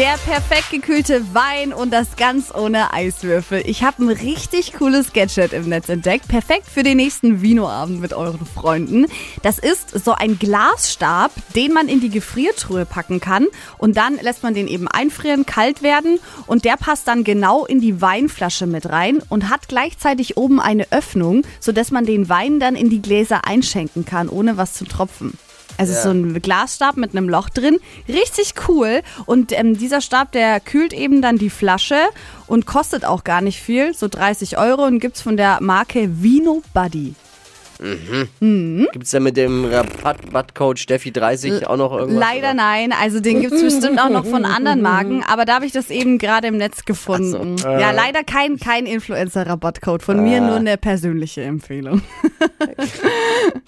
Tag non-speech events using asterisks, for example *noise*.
Der perfekt gekühlte Wein und das ganz ohne Eiswürfel. Ich habe ein richtig cooles Gadget im Netz entdeckt. Perfekt für den nächsten Vinoabend mit euren Freunden. Das ist so ein Glasstab, den man in die Gefriertruhe packen kann. Und dann lässt man den eben einfrieren, kalt werden. Und der passt dann genau in die Weinflasche mit rein und hat gleichzeitig oben eine Öffnung, sodass man den Wein dann in die Gläser einschenken kann, ohne was zu tropfen. Also Ja. so ein Glasstab mit einem Loch drin. Richtig cool. Und ähm, dieser Stab, der kühlt eben dann die Flasche und kostet auch gar nicht viel. So 30 Euro und gibt's von der Marke Vino Buddy. Gibt es da mit dem Rabattcode Steffi30 auch noch irgendwas? Leider oder? nein. Also den gibt's *laughs* bestimmt auch noch von anderen Marken. *laughs* Aber da habe ich das eben gerade im Netz gefunden. Ja, leider kein, kein Influencer-Rabattcode. Von mir nur eine persönliche Empfehlung. *laughs*